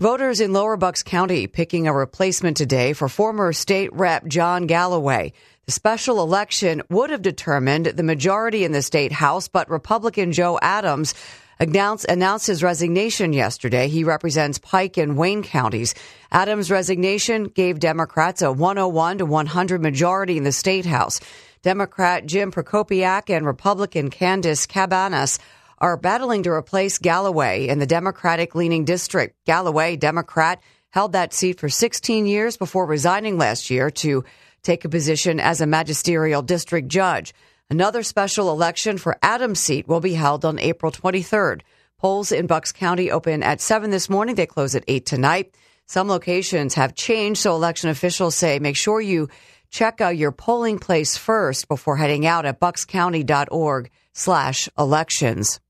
Voters in Lower Bucks County picking a replacement today for former state rep John Galloway. The special election would have determined the majority in the state house, but Republican Joe Adams announced, announced his resignation yesterday. He represents Pike and Wayne counties. Adams' resignation gave Democrats a 101 to 100 majority in the state house. Democrat Jim Prokopiak and Republican Candace Cabanas are battling to replace Galloway in the Democratic leaning district. Galloway, Democrat, held that seat for 16 years before resigning last year to take a position as a magisterial district judge. Another special election for Adams' seat will be held on April 23rd. Polls in Bucks County open at 7 this morning. They close at 8 tonight. Some locations have changed, so election officials say make sure you check out your polling place first before heading out at buckscounty.org slash elections.